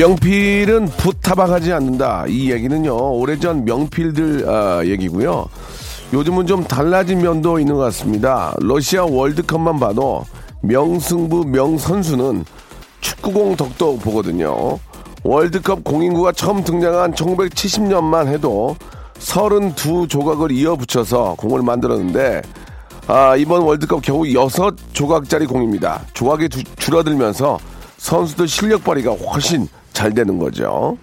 명필은 부타박하지 않는다. 이 얘기는요, 오래전 명필들 아, 얘기고요. 요즘은 좀 달라진 면도 있는 것 같습니다. 러시아 월드컵만 봐도 명승부 명선수는 축구공 덕도 보거든요. 월드컵 공인구가 처음 등장한 1970년만 해도 32조각을 이어붙여서 공을 만들었는데 아, 이번 월드컵 겨우 6조각짜리 공입니다. 조각이 두- 줄어들면서 선수들 실력 발휘가 훨씬 잘 되는 거죠.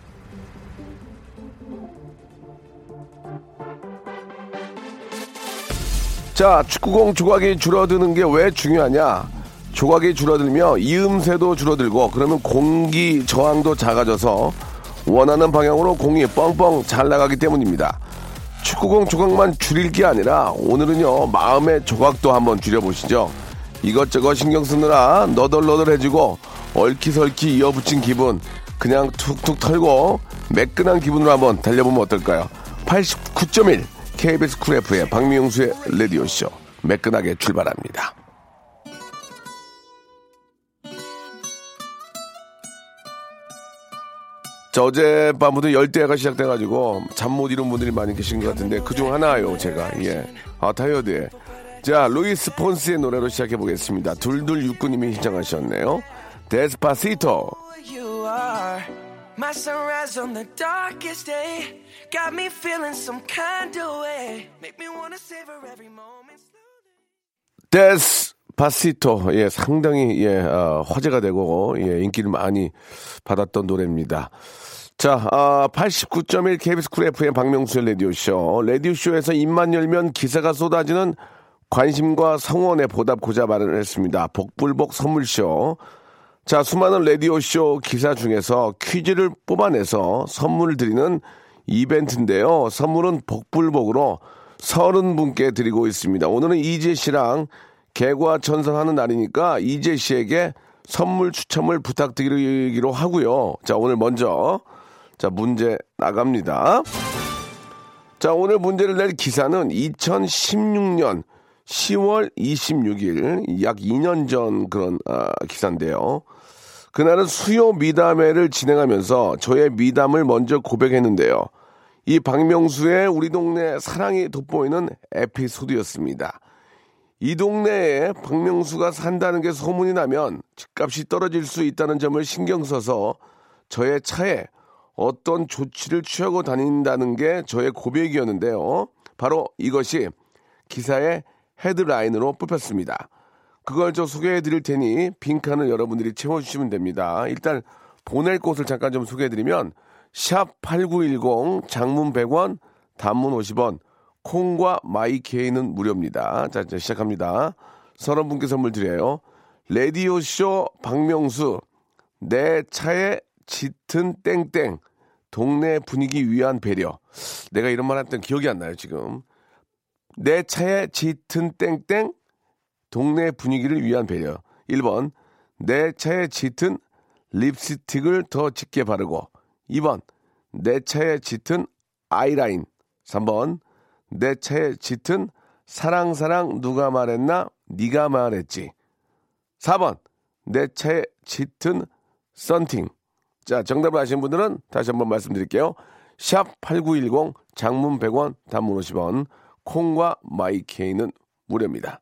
자, 축구공 조각이 줄어드는 게 왜 중요하냐? 조각이 줄어들며 이음새도 줄어들고 그러면 공기 저항도 작아져서 원하는 방향으로 공이 뻥뻥 잘 나가기 때문입니다. 축구공 조각만 줄일 게 아니라 오늘은요 마음의 조각도 한번 줄여보시죠. 이것저것 신경 쓰느라 너덜너덜해지고 얼키설키 이어붙인 기분 그냥 툭툭 털고 매끈한 기분으로 한번 달려보면 어떨까요? 89.1 KBS 쿨 FM 박명수의 라디오쇼 매끈하게 출발합니다. 자, 어젯밤부터 열대야가 시작돼가지고 잠 못 이룬 분들이 많이 계신 것 같은데 그중 하나예요, 제가. 예. 아, 타이어드에. 자, 루이스 폰시의 노래로 시작해 보겠습니다. 둘둘육구님이 신청하셨네요. Despacito. Are my sunrise on the darkest day. Got me feeling some kind of way. Make me wanna savor every moment slowly. Despacito. 예, 상당히, 예, 아, 화제가 되고, 예, 인기를 많이 받았던 노래입니다. 자, 아, 89.1 KBS 쿨 FM 박명수의 라디오쇼. 라디오쇼에서 입만 열면 기사가 쏟아지는 관심과 성원에 보답하고자 마련했습니다. 복불복 선물쇼. 자, 수많은 라디오쇼 기사 중에서 퀴즈를 뽑아내서 선물을 드리는 이벤트인데요. 선물은 복불복으로 서른 분께 드리고 있습니다. 오늘은 이재 씨랑 개과 전선하는 날이니까 이재 씨에게 선물 추첨을 부탁드리기로 하고요. 자, 오늘 먼저 자, 문제 나갑니다. 자, 오늘 문제를 낼 기사는 2016년 10월 26일, 약 2년 전 그런 아, 기사인데요. 그날은 수요 미담회를 진행하면서 저의 미담을 먼저 고백했는데요. 이 박명수의 우리 동네 사랑이 돋보이는 에피소드였습니다. 이 동네에 박명수가 산다는 게 소문이 나면 집값이 떨어질 수 있다는 점을 신경 써서 저의 차에 어떤 조치를 취하고 다닌다는 게 저의 고백이었는데요. 바로 이것이 기사의 헤드라인으로 뽑혔습니다. 그걸 저 소개해 드릴 테니 빈칸을 여러분들이 채워주시면 됩니다. 일단 보낼 곳을 잠깐 좀 소개해 드리면 샵 8910 장문 100원 단문 50원 콩과 마이케이는 무료입니다. 자, 이제 시작합니다. 서른 분께 선물 드려요. 레디오쇼 박명수 내 차에 짙은 땡땡 동네 분위기 위한 배려 내가 이런 말 했던 기억이 안 나요 지금 내 차에 짙은 땡땡 동네 분위기를 위한 배려. 1번 내 차에 짙은 립스틱을 더 짙게 바르고. 2번 내 차에 짙은 아이라인. 3번 내 차에 짙은 사랑사랑 누가 말했나? 네가 말했지. 4번 내 차에 짙은 썬팅. 자 정답을 아시는 분들은 다시 한번 말씀드릴게요. 샵 8910 장문 100원 단문 50원 콩과 마이케이는 무료입니다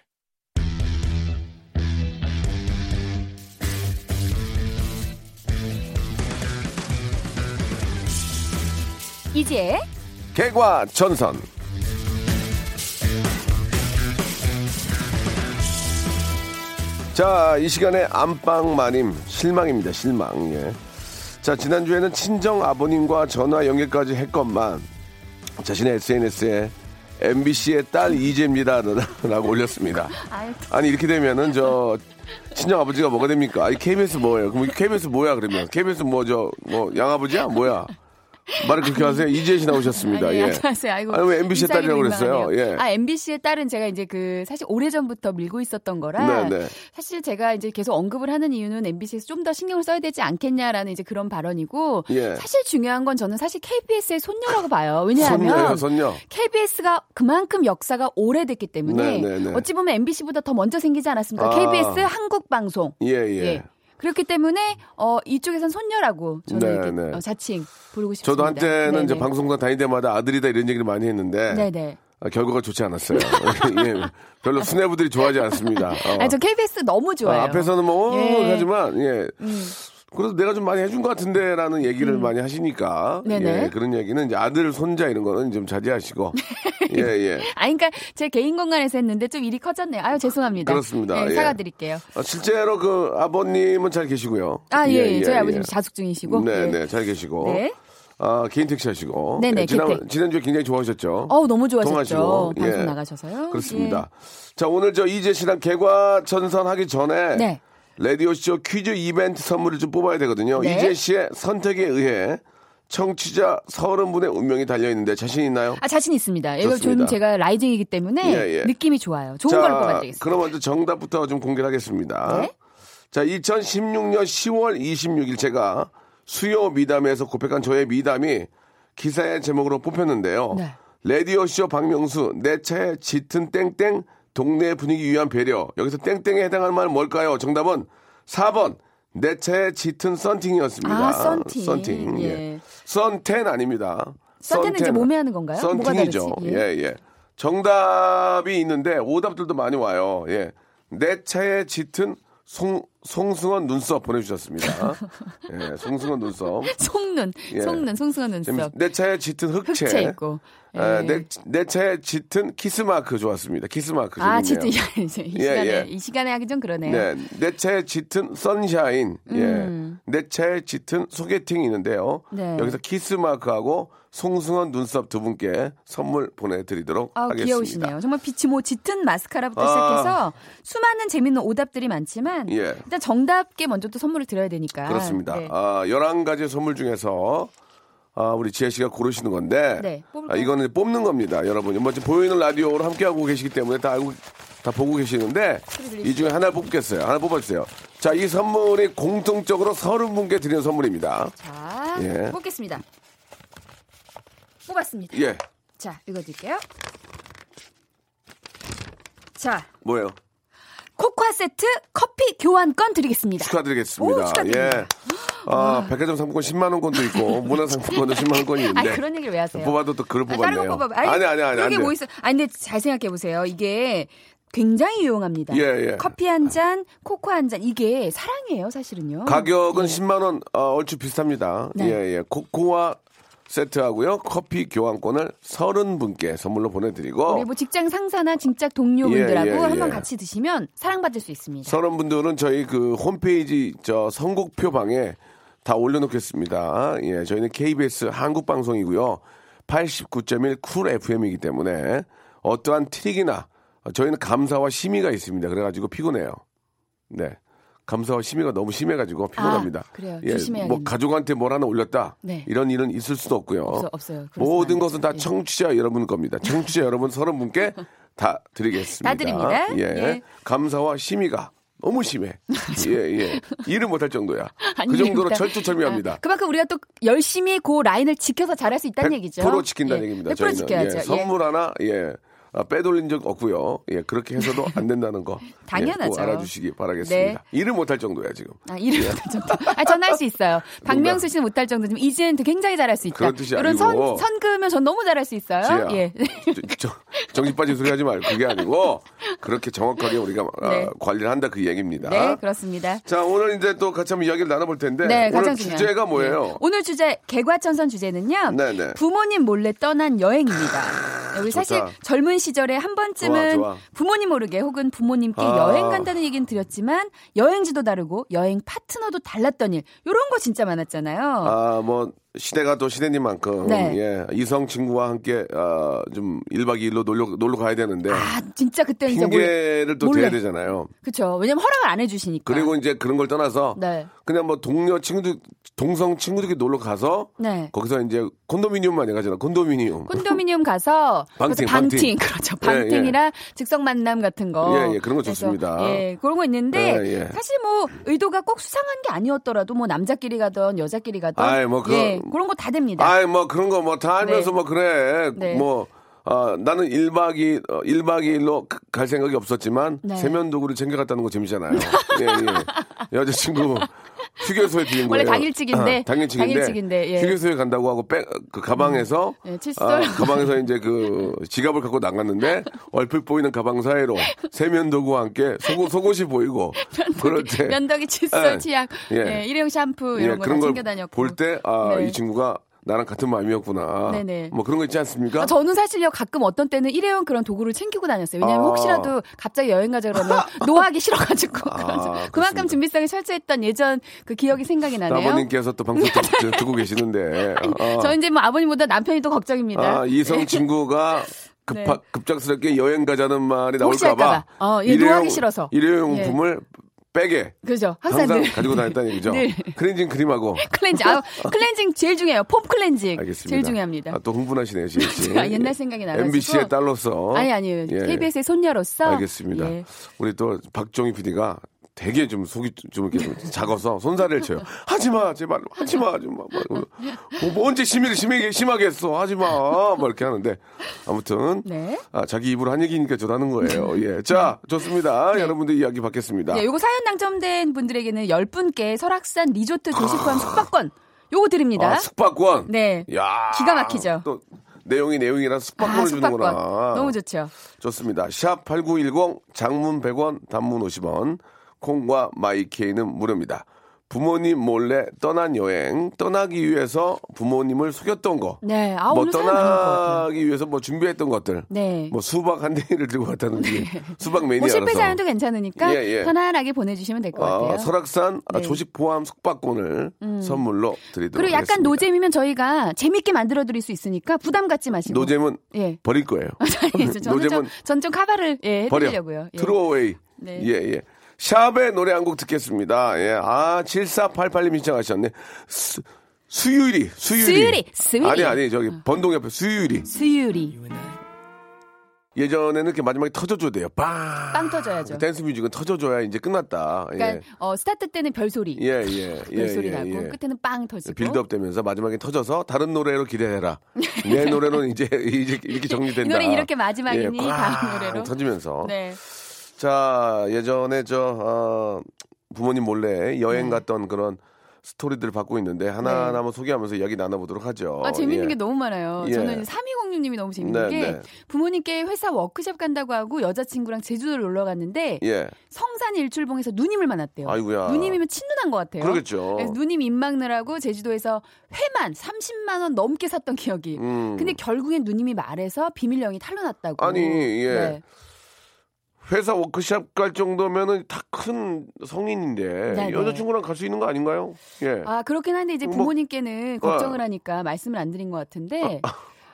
이제 개과천선. 자, 이 시간에 안방 마님 실망입니다. 실망. 예. 자, 지난주에는 친정 아버님과 전화 연결까지 했건만 자신의 SNS에 MBC의 딸 이재입니다 라고 올렸습니다. 아유, 아니 이렇게 되면은 저 친정 아버지가 뭐가 됩니까? 아니 KBS 뭐예요? 그럼 KBS 뭐야 그러면? KBS 뭐 저 뭐 양아버지야? 뭐야? 말을 그렇게 하세요? 이재희 씨 나오셨습니다. 아니, 예. 안녕하세요. 아이고, 아니 왜 MBC의 딸이라고 그랬어요? 예. 아, MBC의 딸은 제가 이제 그 사실 오래전부터 밀고 있었던 거라 네, 네. 사실 제가 이제 계속 언급을 하는 이유는 MBC에서 좀 더 신경을 써야 되지 않겠냐라는 이제 그런 발언이고 예. 사실 중요한 건 저는 사실 KBS의 손녀라고 봐요. 왜냐하면 손녀예요, 손녀. KBS가 그만큼 역사가 오래됐기 때문에 네, 네, 네. 어찌 보면 MBC보다 더 먼저 생기지 않았습니까? 아. KBS 한국 방송. 예, 예. 그렇기 때문에 어 이쪽에선 손녀라고 저는 네, 네. 어, 자칭 부르고 싶습니다. 저도 한때는 네네. 이제 방송사 다닐 때마다 아들이다 이런 얘기를 많이 했는데 네네. 아, 결과가 좋지 않았어요. 예, 별로 수뇌부들이 좋아하지 않습니다. 어. 아니 저 KBS 너무 좋아요. 아, 앞에서는 뭐 예. 음. 하지만 예. 그래도 내가 좀 많이 해준 것 같은데라는 얘기를 많이 하시니까 네네. 예, 그런 얘기는 이제 아들 손자 이런 거는 좀 자제하시고 예 예. 아, 그러니까 제 개인 공간에서 했는데 좀 일이 커졌네요. 아유 죄송합니다. 그렇습니다. 네, 예. 사과드릴게요. 아, 실제로 그 아버님은 잘 계시고요. 아 예, 예, 저희 아버님 자숙 중이시고. 네, 예. 네, 잘 계시고. 네. 아, 개인 택시 하시고. 네네, 예, 지난. 지난주에 굉장히 좋아하셨죠. 어우 너무 좋아하셨죠. 방송 예. 나가셔서요. 그렇습니다. 자, 오늘 저 이재 씨랑 개과천선 하기 전에 네. 라디오쇼 퀴즈 이벤트 선물을 좀 뽑아야 되거든요. 네. 이재 씨의 선택에 의해 청취자 서른 분의 운명이 달려 있는데 자신 있나요? 아 자신 있습니다. 이거. 좀 제가 라이징이기 때문에 예, 예. 느낌이 좋아요. 좋은 걸 뽑아드리겠습니다. 그럼 먼저 정답부터 좀 공개를 하겠습니다. 네. 자, 2016년 10월 26일 제가 수요 미담에서 고백한 저의 미담이 기사의 제목으로 뽑혔는데요. 네. 라디오쇼 박명수, 내 차에 짙은 땡땡, 동네 분위기 위한 배려. 여기서 땡땡에 해당할 말 뭘까요? 정답은 4번. 내 차에 짙은 썬팅이었습니다. 아, 썬팅. 썬팅. 예. 예. 썬텐 아닙니다. 썬텐은 이제 몸에 하는 건가요? 썬팅이죠. 예, 예. 예. 정답이 있는데 오답들도 많이 와요. 예. 내 차에 짙은 송, 송승헌 눈썹 보내주셨습니다. 예, 송승헌 눈썹. 속눈, 예. 속눈, 송승헌 눈썹. 내 차에 짙은 흑채. 흑채 있고. 아, 예. 내, 내 차에 짙은 키스마크 좋았습니다. 키스마크. 아. 진짜 이, 이 예, 시간에 예. 이 시간에 하기 좀 그러네요. 네, 내 차에 짙은 sunshine, 음. 예, 내 차에 짙은 소개팅이 있는데요. 네. 여기서 키스 마크하고 송승헌 눈썹 두 분께 선물 보내드리도록 아, 하겠습니다. 귀여우시네요. 정말 빛이 뭐 짙은 마스카라부터 아. 시작해서 수많은 재밌는 오답들이 많지만 예. 일단 정답게 먼저 또 선물을 드려야 되니까. 그렇습니다. 네. 아, 11가지 선물 중에서 아, 우리 지혜 씨가 고르시는 건데 네? 아, 이거는 뽑는 겁니다. 여러분. 뭐 지금 보이는 라디오로 함께 하고 계시기 때문에 다 알고 다 보고 계시는데 이 중에 하나 뽑겠어요. 하나 뽑아주세요. 자, 이 선물이 공통적으로 서른 분께 드리는 선물입니다. 자, 예. 뽑겠습니다. 뽑았습니다. 예, 자, 읽어드릴게요. 자, 뭐예요? 코코아 세트 커피 교환권 드리겠습니다. 축하드리겠습니다. 오, 축하드립니다. 예. 아, 백화점 상품권 10만 원권도 있고 문화 상품권도 10만 원권이 있는데. 아니 그런 얘기를 왜 하세요? 뽑아도 또 그걸 아, 다른 뽑았네요. 거 뽑아. 아니 아니 아니. 그런 안게 돼. 뭐 있어? 아니 근데 잘 생각해 보세요. 이게 굉장히 유용합니다. 예, 예. 커피 한 잔, 코코 한 잔. 이게 사랑이에요, 사실은요. 가격은 10만 원 어, 얼추 비슷합니다. 네. 예, 예. 코코아 세트하고요. 커피 교환권을 30분께 선물로 보내드리고 우리 뭐 직장 상사나 직장 동료분들하고 예, 예, 한번 예. 같이 드시면 사랑받을 수 있습니다. 30분들은 저희 그 홈페이지 저 선곡표 방에 다 올려놓겠습니다. 예, 저희는 KBS 한국 방송이고요. 89.1쿨 FM이기 때문에 어떠한 트릭이나 저희는 감사와 심의가 있습니다. 그래가지고 피곤해요. 네. 감사와 심의가 너무 심해가지고 피곤합니다. 아, 그래요. 예, 조심해야겠네요. 뭐 가족한테 뭘 하나 올렸다. 네. 이런 일은 있을 수도 없고요. 없어-. 그럴 모든 것은 안 다. 예. 청취자 여러분 겁니다. 청취자 여러분 서른 분께 다 드리겠습니다. 다 드립니다. 예. 예. 감사와 심의가 너무 심해. 예, 예. 일을 못할 정도야. 그 아니, 정도로 일단- 철두철미합니다. 아, 그만큼 우리가 또 열심히 그 라인을 지켜서 잘할 수 있다는 얘기죠. 100% 지킨다는 예, 얘기입니다. 100% 저희는 지켜야죠. 예, 예. 선물 하나 예 아, 빼돌린 적 없고요. 예, 그렇게 해서도 안 된다는 거. 당연하죠. 예, 꼭 알아주시기 바라겠습니다. 네. 일을 못할 정도야 지금. 아, 일을 못할 정도. 아, 전 할 수 있어요. 박명수 씨는 못할 정도지만 이제는 굉장히 잘할 수 있다. 그런 뜻이 이런 아니고. 선, 선 그으면 전 너무 잘할 수 있어요. 지혜야, 예. 저- 저- 정신 빠진 소리 하지 말고 그게 아니고 그렇게 정확하게 우리가 아, 네. 관리를 한다 그 얘기입니다. 네, 그렇습니다. 자 오늘 이제 또 같이 한번 이야기를 나눠볼 텐데 네, 오늘 가장 중요한. 주제가 뭐예요? 네. 오늘 주제 개과천선 주제는요. 네네. 부모님 몰래 떠난 여행입니다. 네, 우리 사실 좋다. 젊은 시절에 한 번쯤은 좋아, 좋아. 부모님 모르게 혹은 부모님께 아. 여행 간다는 얘기는 드렸지만 여행지도 다르고 여행 파트너도 달랐던 일 이런 거 진짜 많았잖아요. 아, 뭐, 시대가 또 시대니만큼, 네. 예, 이성 친구와 함께, 아, 좀, 1박 2일로 놀러, 놀러 가야 되는데, 아, 진짜 그때는 이제. 핑계를 또 몰래. 대야 되잖아요. 그쵸. 왜냐면 허락을 안 해주시니까. 그리고 이제 그런 걸 떠나서, 네. 그냥 뭐 동료 친구들, 동성 친구들끼리 놀러 가서, 네. 거기서 이제 콘도미니엄 많이 가잖아, 콘도미니엄. 콘도미니엄 가서 방팅, 방팅, 방팅. 그렇죠 예, 방팅이랑 즉석 만남 같은 거 예, 예, 그런 거 좋습니다. 예 그런 거 있는데 예, 예. 사실 뭐 의도가 꼭 수상한 게 아니었더라도 뭐 남자끼리 가던 여자끼리 가던 아이, 뭐 그거- 예, 그런 거 다 됩니다. 아이, 뭐 그런 거 뭐 다 알면서 네. 뭐 그래. 네. 뭐, 아, 나는 1박 2일, 어, 1박 2일로 갈 생각이 없었지만, 네. 세면도구를 챙겨갔다는 거 재밌잖아요. 예, 예. 여자친구 휴게소에 들린 원래 거예요. 당일치기인데, 아, 당일치기인데, 당일치기인데, 예. 휴게소에 간다고 하고 백, 그 가방에서, 예, 칫솔. 아, 가방에서 이제 그 지갑을 갖고 나갔는데, 얼핏 보이는 가방 사이로 세면도구와 함께 속옷, 속옷이 보이고, 그럴 때. 면도기 칫솔 예. 치약 예. 예, 일회용 샴푸 예, 이런 거다 그런 걸 챙겨 다녔고 볼 때, 아, 네. 이 친구가 나랑 같은 마음이었구나. 네네. 뭐 그런 거 있지 않습니까? 아, 저는 사실요 가끔 어떤 때는 일회용 그런 도구를 챙기고 다녔어요. 왜냐면 아. 혹시라도 갑자기 여행 가자 그러면 노하기 싫어가지고 아. 그만큼 준비성이 철저했던 예전 그 기억이 생각이 나네요. 아버님께서 또 방송 듣- 듣고 계시는데. 어. 저 이제 뭐 아버님보다 남편이 더 걱정입니다. 아, 이성 친구가 급, 네. 급작스럽게 여행 가자는 말이 나올까봐. 어, 예, 노하기 싫어서. 일회용품을 백에 그죠? 항상, 항상 늘 가지고 다녔다는 얘기죠. 늘. 클렌징 크림하고. 클렌징. 아, 클렌징 제일 중요해요. 폼 클렌징. 알겠습니다. 제일 중요합니다. 아, 또 흥분하시네요, 지혜 씨. 제가 옛날 생각이 나가지고. MBC의 딸로서. 아니 아니요. 예. KBS의 손녀로서 알겠습니다. 예. 우리 또 박종희 PD가 되게 좀 속이 좀 이렇게 좀 작아서 손살을 쳐요. 하지 마, 제발. 하지 마, 좀. 뭐, 뭐, 뭐 언제 심하게, 심하게, 심하게 했어. 하지 마. 뭐 이렇게 하는데. 아무튼. 네. 아, 자기 입으로 한 얘기니까 저도 하는 거예요. 예. 자, 좋습니다. 여러분들 이야기 받겠습니다. 네, 요거 사연 당첨된 분들에게는 10분께 설악산 리조트 조식 포함 숙박권 요거 드립니다. 아, 숙박권. 네. 야 기가 막히죠. 또 내용이 내용이라 숙박권을 아, 주는구나. 숙박권. 너무 좋죠. 좋습니다. 샵 8910 장문 100원, 단문 50원. 콩과 마이케이는 무료입니다. 부모님 몰래 떠난 여행, 떠나기 위해서 부모님을 속였던 거. 네. 아, 뭐. 떠나기 위해서 뭐 준비했던 것들. 네. 뭐 수박 한 대를 들고 갔다든지 수박 뭐 매니아라서. 실패 사연도 괜찮으니까 예, 예. 편안하게 보내주시면 될것 같아요. 아, 설악산 아, 네. 음. 조식 포함 숙박권을 선물로 드리도록 그리고 약간 하겠습니다. 노잼이면 저희가 재밌게 만들어 드릴 수 있으니까 부담 갖지 마시고. 노잼은 예. 버릴 거예요. 좀, 노잼은 전좀 카바를 예, 버려. 해드리려고요. 예. Throw away. 네. 예, 예. 샵의 노래 한 곡 듣겠습니다. 예. 아, 7488님 신청하셨네. 수, 수유리, 수유리. 수유리, 수유리. 아니, 아니, 저기, 번동 옆에 수유리. 수유리. 예전에는 이렇게 마지막에 터져줘야 돼요. 빵! 빵 터져야죠. 댄스 뮤직은 터져줘야 이제 끝났다. 예. 그러니까 어, 스타트 때는 별소리. 예, 예, 예. 별소리 예, 나고 예. 끝에는 빵 터지고. 빌드업 되면서 마지막에 터져서 다른 노래로 기대해라. 내 노래는 이제, 이제 이렇게 정리된다. 이 노래 이렇게 마지막이니 예, 다음 꽝 노래로. 터지면서. 네. 자, 예전에 저, 어, 부모님 몰래 여행 네. 갔던 그런 스토리들을 받고 있는데 하나하나 한번 소개하면서 이야기 나눠보도록 하죠. 아, 재밌는 예. 게 너무 많아요. 예. 저는 3206님이 너무 재밌는 네, 게 네. 부모님께 회사 워크숍 간다고 하고 여자친구랑 제주도를 놀러 갔는데 예. 성산 일출봉에서 누님을 만났대요. 아이고야. 누님이면 친누난 것 같아요. 그러겠죠. 그래서 누님 입 막느라고 제주도에서 회만 30만 원 넘게 샀던 기억이. 음. 근데 결국엔 누님이 말해서 비밀령이 탈로났다고. 아니, 예. 네. 회사 워크샵 갈 정도면은 다 큰 성인인데 네, 네. 여자친구랑 갈 수 있는 거 아닌가요? 예. 아 그렇긴 한데 이제 뭐- 부모님께는 걱정을 어. 하니까 말씀을 안 드린 것 같은데.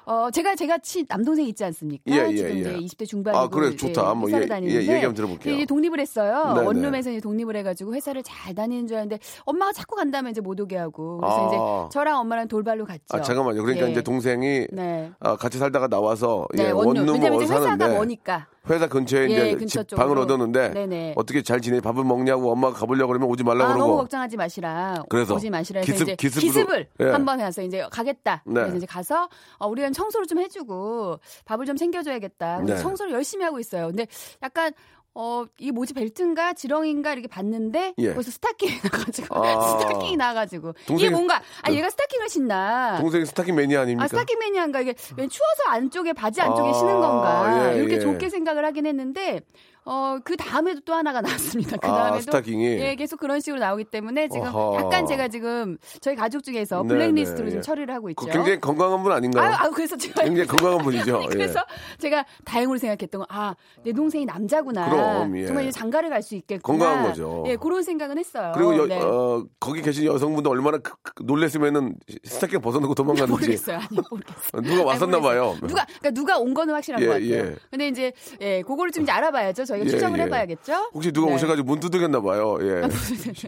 어 제가 제가 치 남동생 있지 않습니까? 예, 예, 지금 예. 이제 20대 중반이고 아, 그래, 좋다. 한번 회사를 예, 다니는데 예, 얘기 한번 들어볼게요. 이제 독립을 했어요. 네, 원룸에서 이제 독립을 해가지고 회사를 잘 다니는 줄 알았는데 엄마가 자꾸 간다면 이제 못 오게 하고 그래서 아. 이제 저랑 엄마랑 돌발로 갔죠. 아, 잠깐만요. 그러니까 예. 이제 동생이 네. 아, 같이 살다가 나와서 네, 예, 원룸. 원룸 왜냐면 원 이제 회사가 사는데 머니까. 회사 근처에 예, 이제 집 방을. 얻었는데 네네. 어떻게 잘 지내? 밥을 먹냐고 엄마가 가보려고 그러면 오지 말라 고 아, 그러고. 너무 걱정하지 마시라. 그래서 오지 마시라 해서 기습- 기습으로- 기습을 예. 한번 해서 이제 가겠다. 네. 그래서 이제 가서 어, 우리가 청소를 좀 해주고 밥을 좀 챙겨줘야겠다. 네. 청소를 열심히 하고 있어요. 근데 약간 어, 이 뭐지 벨트인가 지렁인가 이렇게 봤는데 예. 벌써 스타킹이 나가지고 아. 스타킹이 나가지고 이게 뭔가 아 얘가 스타킹을 신나. 동생이 스타킹 매니아 아닙니까? 아, 스타킹 매니아인가 이게 왜 추워서 안쪽에 바지 안쪽에 아, 신은 건가 예, 이렇게 예. 좋게 생각을 하긴 했는데 어 그 다음에도 또 하나가 나왔습니다. 그 아, 다음에도 스타킹이? 예 계속 그런 식으로 나오기 때문에 지금 어허. 약간 제가 지금 저희 가족 중에서 네, 블랙리스트로 네, 지금 예. 처리를 하고 있죠. 그 굉장히 건강한 분 아닌가요? 아유, 아유, 그래서 제가 굉장히 건강한 분이죠. 아니, 그래서 제가 다행으로 생각했던 건, 아, 내 동생이 남자구나. 그럼, 예. 정말 이제 장가를 갈 수 있겠구나. 건강한 거죠. 예, 그런 생각은 했어요. 그리고 여- 네. 어, 거기 계신 여성분도 얼마나 크- 크- 놀랬으면은 스타킹 벗어놓고 도망갔는지 모르겠어요. 아니, 모르겠어요. 누가 왔었나 아니, 모르겠어요. 봐요. 누가, 그러니까 누가 온 거는 확실한 예, 것 같아요. 예. 근데 이제, 예, 그거를 좀 이제 알아봐야죠. 저희 가 예, 추정을 예. 해봐야겠죠. 혹시 누가 네. 아, 오셔가지고 문 두들겼나 봐요. 예.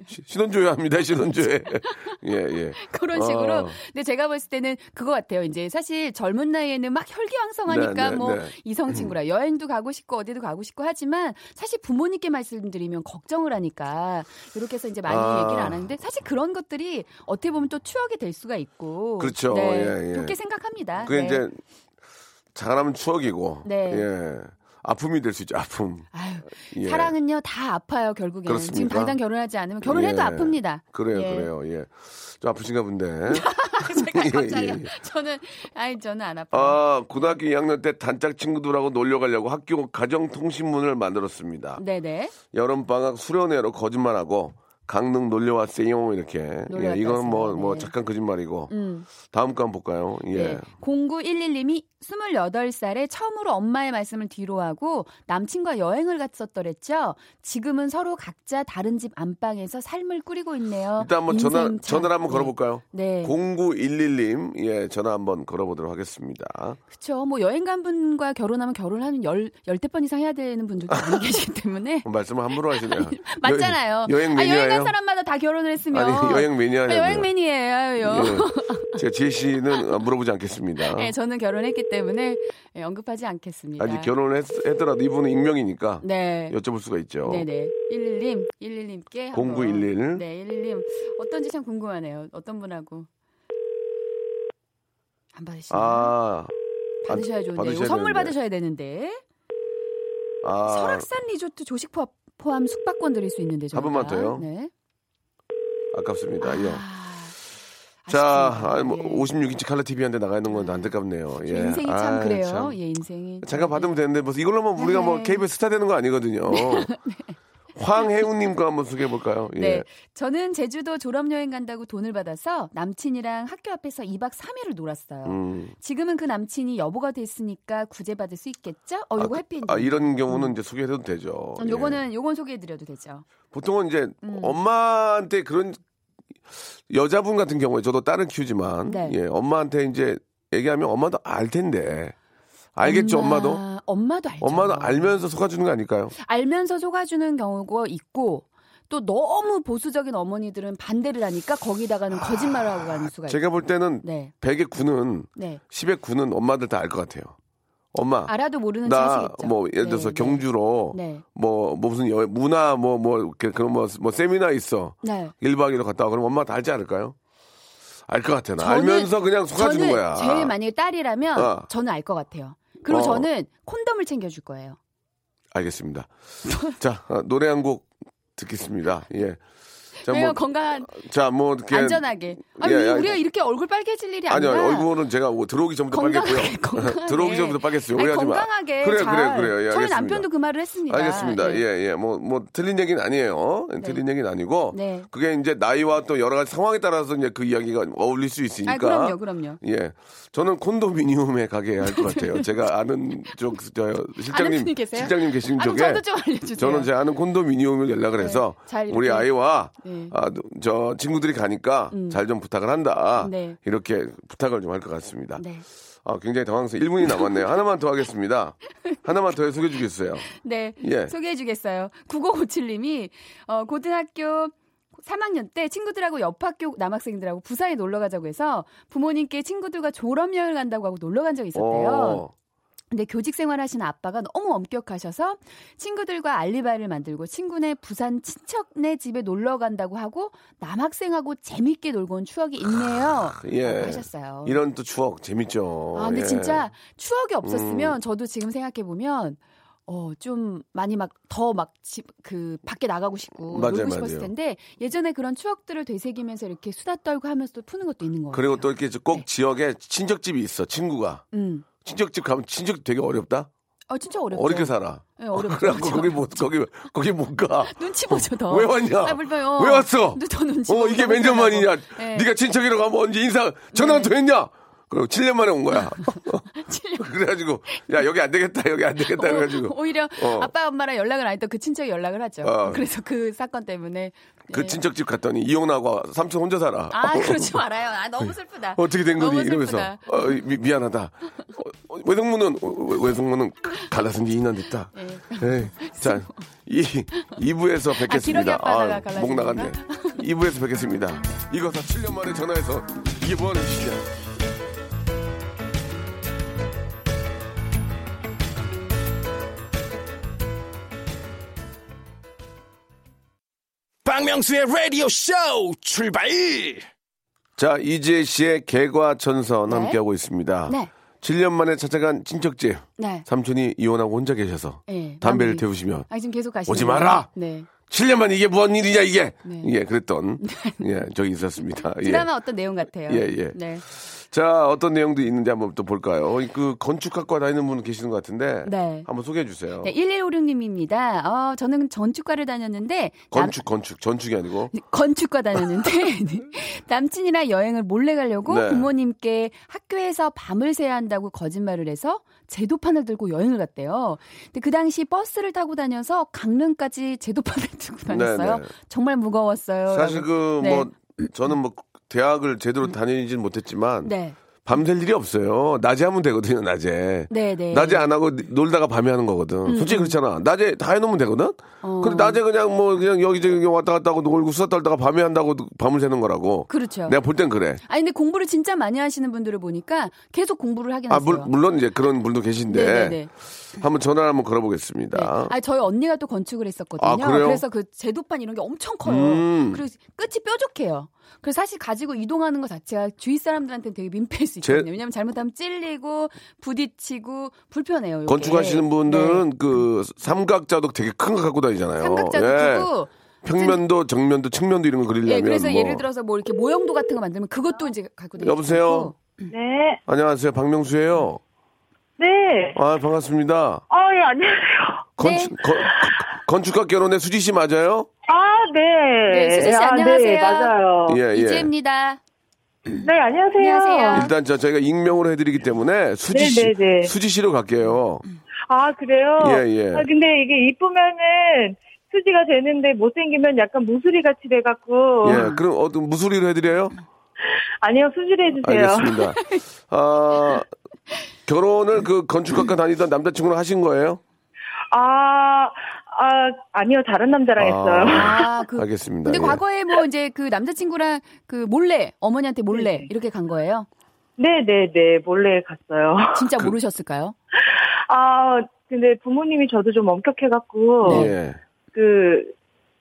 시- 신혼조회 합니다. 신혼조회. 예, 예. 그런 식으로. 어. 근데 제가 봤을 때는 그거 같아요. 이제 사실 젊은 나이에는 막 혈기왕성하니까 네, 네, 뭐 네. 이성 친구라 여행도 가고 싶고 어디도 가고 싶고 하지만 사실 부모님께 말씀드리면 걱정을 하니까 이렇게 해서 이제 많이 아. 얘기를 안 하는데 사실 그런 것들이 어떻게 보면 또 추억이 될 수가 있고. 그렇죠. 네, 예, 예. 그렇게 생각합니다. 그게 네. 이제 잘하면 추억이고. 네. 예. 아픔이 될 수 있죠. 아픔. 아유, 예. 사랑은요 다 아파요 결국에는 그렇습니까? 지금 당장 결혼하지 않으면 결혼해도 예. 아픕니다. 그래요, 예. 그래요. 예. 좀 아프신가 본데. 제가 예, 갑자기 예. 저는 아니 저는 안 아파요. 아, 고등학교 2학년 때 단짝 친구들하고 놀러 가려고 학교 가정통신문을 만들었습니다. 네네. 여름 방학 수련회로 거짓말하고 강릉 놀려 왔어요 이렇게. 놀러 예, 이건 뭐, 왔어요. 뭐 네. 잠깐 거짓말이고. 음. 다음 거 한번 볼까요? 예. 네. 0911님이 28살에 처음으로 엄마의 말씀을 뒤로하고 남친과 여행을 갔었더랬죠. 지금은 서로 각자 다른 집 안방에서 삶을 꾸리고 있네요. 일단 한번 전화, 참. 전화를 한번 네. 걸어볼까요? 네. 0911님, 예, 전화 한번 걸어보도록 하겠습니다. 그렇죠. 뭐 여행 간 분과 결혼하면 결혼하는 열 열대 번 이상 해야 되는 분들도 많이 계시기 때문에 말씀을 함부로 하시네요. 맞잖아요. 여, 행 아, 여행 매니아예요? 간 사람마다 다 결혼을 했으면 아니, 여행 아, 매니아예요. 여행 매니아예요. 예. 제가 지혜 씨는 어, 물어보지 않겠습니다. 네, 저는 결혼했기 때문에 예, 언급하지 않겠습니다. 아직 결혼을 했, 했더라도 이분은 익명이니까 네. 여쭤볼 수가 있죠. 네네. 11님, 11님께. 0911. 네, 11님. 어떤지 참 궁금하네요. 어떤 분하고. 안 받으시나요? 아, 받으셔야 좋은데. 받으셔야 선물 되는데. 받으셔야 되는데. 아, 설악산 리조트 조식 포함, 포함 숙박권 드릴 수 있는데. 한 번만. 더요? 네. 아깝습니다. 예. 아, 자. 아, 뭐 예. 56인치 칼라 TV한테 나가 있는 건 안타깝네요. 예. 인생이 참 아, 그래요. 참. 예, 인생이. 잠깐 참, 받으면 예. 되는데 무슨 이걸로만 우리가 뭐 네. KBS 스타 되는 거 아니거든요. 황혜우님 거 한번 소개해 볼까요? 예. 네. 저는 제주도 졸업여행 간다고 돈을 받아서 남친이랑 학교 앞에서 2박 3일을 놀았어요. 음. 지금은 그 남친이 여보가 됐으니까 구제받을 수 있겠죠? 어, 요거 아, 해피엔딩. 아, 이런 경우는 이제 소개해도 되죠. 전 예. 요거는 요건 소개해드려도 되죠. 보통은 이제 음. 엄마한테 그런 여자분 같은 경우에 저도 딸을 키우지만 네. 예, 엄마한테 이제 얘기하면 엄마도 알 텐데 알겠죠 엄마, 엄마 도 엄마도 알죠. 엄마도 알면서 속아주는 거 아닐까요? 알면서 속아주는 경우가 있고 또 너무 보수적인 어머니들은 반대를 하니까 거기다가는 거짓말을 하고 가는 수가 있어요. 제가 볼 때는 네, 100의 9는 네. 10의 9는 엄마들 다 알 것 같아요. 엄마 알아도 모르는 나 짓이겠죠. 뭐 예를 들어서 네, 경주로 네. 뭐, 뭐 무슨 여, 문화 뭐뭐 그런 뭐, 뭐 세미나 있어 네. 1박 2일 갔다 와 그럼 엄마 다 알지 않을까요? 알 것 같아 나 저는- 알면서 그냥 속아주는 저는 거야. 제 만약에 딸이라면 어. 저는 알 것 같아요. 그리고 어. 저는 콘돔을 챙겨줄 거예요. 알겠습니다. 자, 어, 노래 한 곡 듣겠습니다. 예. 자? 뭐, 건강한 자, 뭐, 이렇게. 안전하게. 아니 예, 예, 우리가 이렇게 얼굴 빨개질 일이 아니요, 아니라 얼굴은 제가 뭐 들어오기 전부터 건강하게. 건강하게. 들어오기 전부터 빨겠어요. 아니, 오해하지 마. 건강하게 그래요, 잘. 그래요, 그래요. 예, 저희 알겠습니다. 남편도 그 말을 했습니다. 알겠습니다. 예. 예, 예. 뭐, 뭐, 틀린 얘기는 아니에요. 틀린 얘기는 아니고. 네. 그게 이제 나이와 또 여러 가지 상황에 따라서 이제 그 이야기가 어울릴 수 있으니까. 아, 그럼요, 그럼요. 예. 저는 콘도미니움에 가게 할 것 같아요. 제가 아는 쪽, 저, 실장님. 계세요? 실장님 계신 아, 쪽에. 저도 좀 알려주세요. 저는 제 아는 콘도미니움을 연락을 해서 잘 이렇게- 우리 아이와 네. 아, 저 친구들이 가니까 잘좀 부탁을 한다. 네. 이렇게 부탁을 좀 할 것 같습니다. 네. 아, 굉장히 당황스러워. 1분이 남았네요. 하나만 더 하겠습니다. 하나만 더 소개해 주겠어요. 네. 예. 소개해 주겠어요. 9057님이 어, 고등학교 3학년 때 친구들하고 옆 학교 남학생들하고 부산에 놀러 가자고 해서 부모님께 친구들과 졸업여행을 간다고 하고 놀러 간 적이 있었대요. 어, 근데 교직 생활하시는 아빠가 너무 엄격하셔서 친구들과 알리바이를 만들고 친구네 부산 친척네 집에 놀러 간다고 하고 남학생하고 재밌게 놀고 온 추억이 있네요. 예. 라고 하셨어요. 이런 또 추억 재밌죠. 아, 근데 예. 음. 진짜 추억이 없었으면 저도 지금 생각해 보면 어, 좀 많이 막 더막그 밖에 나가고 싶고 맞아요, 놀고 싶었을 맞아요. 텐데 예전에 그런 추억들을 되새기면서 이렇게 수다 떨고 하면서 또 푸는 것도 있는 것 그리고 같아요. 또 이렇게 꼭 지역에 친척집이 있어. 친구가. 음. 친척집 가면 친척 되게 어렵다. 어, 진짜 어렵죠. 어렵게 살아. 네, 어렵죠. 그래갖고 거기 못 거기 거기 못 가. 눈치 보죠, 더. 왜 왔냐? 아, 불편해. 어. 왜 왔어? 더 눈치 어 이게 너무 몇년 불편하고. 만이냐? 네. 네가 친척이라고 하면 언제 인사 전화 한통 했냐? 그리고 7년 만에 온 거야. 7년. 그래가지고 야 여기 안 되겠다 여기 안 되겠다 그래가지고 오히려 어. 아빠 엄마랑 연락을 안 했던 그 친척이 연락을 하죠. 어. 그래서 그 사건 때문에 그 예. 친척 집 갔더니 이혼하고 삼촌 혼자 살아. 아 그러지 말아요. 아 너무 슬프다. 어떻게 된 거니 이러면서. 어, 미, 미안하다. 어, 어, 외동무는 어, 외동무는 갈라선 지 2년 됐다. 예. 자, 이 2부에서 뵙겠습니다. 아, 갈라진 목 나갔네. 건가? 2부에서 뵙겠습니다. 이거 다 7년 만에 전화해서 이게 뭐 하는 짓이야. 박명수의 라디오 쇼 출발 자, 이지혜 씨의 개과천선 네. 함께하고 있습니다. 네. 7년 만에 찾아간 친척집. 네. 삼촌이 이혼하고 혼자 계셔서 예, 담배를 마무리. 태우시면 아 지금 계속 가시는 오지? 마라! 네. 7년 만에 이게 무슨 일이냐 이게. 네. 예, 그랬던 예, 적이 있었습니다. 예. 드라마 어떤 내용 같아요. 예, 예. 네. 자, 어떤 내용도 있는지 한번 또 볼까요? 그 건축학과 다니는 분 계시는 것 같은데 네. 한번 소개해 주세요. 네, 1156님입니다. 어, 저는 전축과를 다녔는데 남- 건축, 건축, 전축이 아니고. 건축과 다녔는데 남친이랑 여행을 몰래 가려고 네. 부모님께 학교에서 밤을 새야 한다고 거짓말을 해서 제도판을 들고 여행을 갔대요. 근데 그 당시 버스를 타고 다녀서 강릉까지 제도판을 들고 다녔어요. 네, 네. 정말 무거웠어요. 사실 라고. 그 네. 뭐 저는 뭐 대학을 제대로 다니지는 못했지만 네. 밤샐 일이 없어요. 낮에 하면 되거든요, 낮에. 네, 네. 낮에 안 하고 놀다가 밤에 하는 거거든. 솔직히 그렇잖아. 낮에 다 해놓으면 되거든? 어. 근데 낮에 그냥 뭐 그냥 여기저기 왔다 갔다 하고 놀고 수다 떨다가 밤에 한다고 밤을 새는 거라고. 그렇죠. 내가 볼 땐 그래. 아니 근데 공부를 진짜 많이 하시는 분들을 보니까 계속 공부를 하긴 아, 하세요. 물, 물론 이제 그런 분도 계신데. 네네네. 한번 전화를 한번 네. 걸어보겠습니다. 아, 저희 언니가 또 건축을 했었거든요. 아, 그래요? 그래서 그 제도판 이런 게 엄청 커요. 음. 그리고 끝이 뾰족해요. 그래서 사실 가지고 이동하는 것 자체가 주위 사람들한테는 되게 민폐일 수 제- 있거든요. 왜냐하면 잘못하면 찔리고 부딪히고 불편해요. 요게. 건축하시는 분들은 네. 그 삼각자도 되게 큰 거 갖고 다니잖아요. 삼각자도 예. 크고 평면도 정면도 측면도 이런 거 그리려면 예, 그래서 뭐. 예를 들어서 뭐 이렇게 모형도 같은 거 만들면 그것도 이제 갖고 다니고 여보세요? 네, 안녕하세요. 박명수예요. 네. 아, 반갑습니다. 아, 예, 안녕하세요. 건축 건, 건축가 결혼의 수지 씨 맞아요? 아, 네. 네, 수지 씨 아, 안녕하세요. 네, 맞아요. 예, 예. 이지혜입니다. 네, 안녕하세요. 안녕하세요. 일단 저 저희가 익명으로 해드리기 때문에 수지 씨, 네, 네, 네. 수지 씨로 갈게요. 아, 그래요? 예, 예. 아, 근데 이게 이쁘면은 수지가 되는데 못생기면 약간 무수리 같이 돼갖고. 예, 그럼 어떤 무소리로 해드려요? 아니요, 수지로 해주세요. 알겠습니다. 아, 결혼을 그 건축학과 다니던 남자친구랑 하신 거예요? 아, 아, 아니요, 다른 남자랑 했어요. 아, 그 알겠습니다. 근데 예. 과거에 뭐 이제 그 남자친구랑 그 몰래 어머니한테 몰래 네. 이렇게 간 거예요? 네네네, 몰래 갔어요. 진짜 그 모르셨을까요? 아, 근데 부모님이 저도 좀 엄격해갖고. 예. 그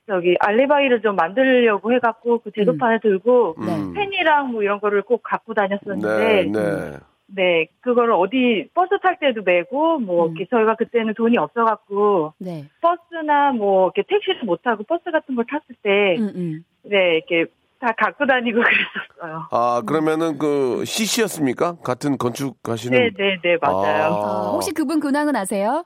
저기 알리바이를 좀 만들려고 해갖고 그 제도판을 들고 네. 음. 펜이랑 뭐 이런 거를 꼭 갖고 네, 다녔었는데 네. 네 그거를 어디 버스 탈 때도 메고 뭐 음. 이렇게 저희가 그때는 돈이 없어 갖고 네. 버스나 뭐 이렇게 택시를 못 타고 버스 같은 걸 탔을 때 음, 음. 네 이렇게 다 갖고 다니고 그랬었어요. 아, 그러면은 그 CC였습니까? 같은 건축 하시는. 네 네 네 맞아요. 아. 어, 혹시 그분 근황은 아세요?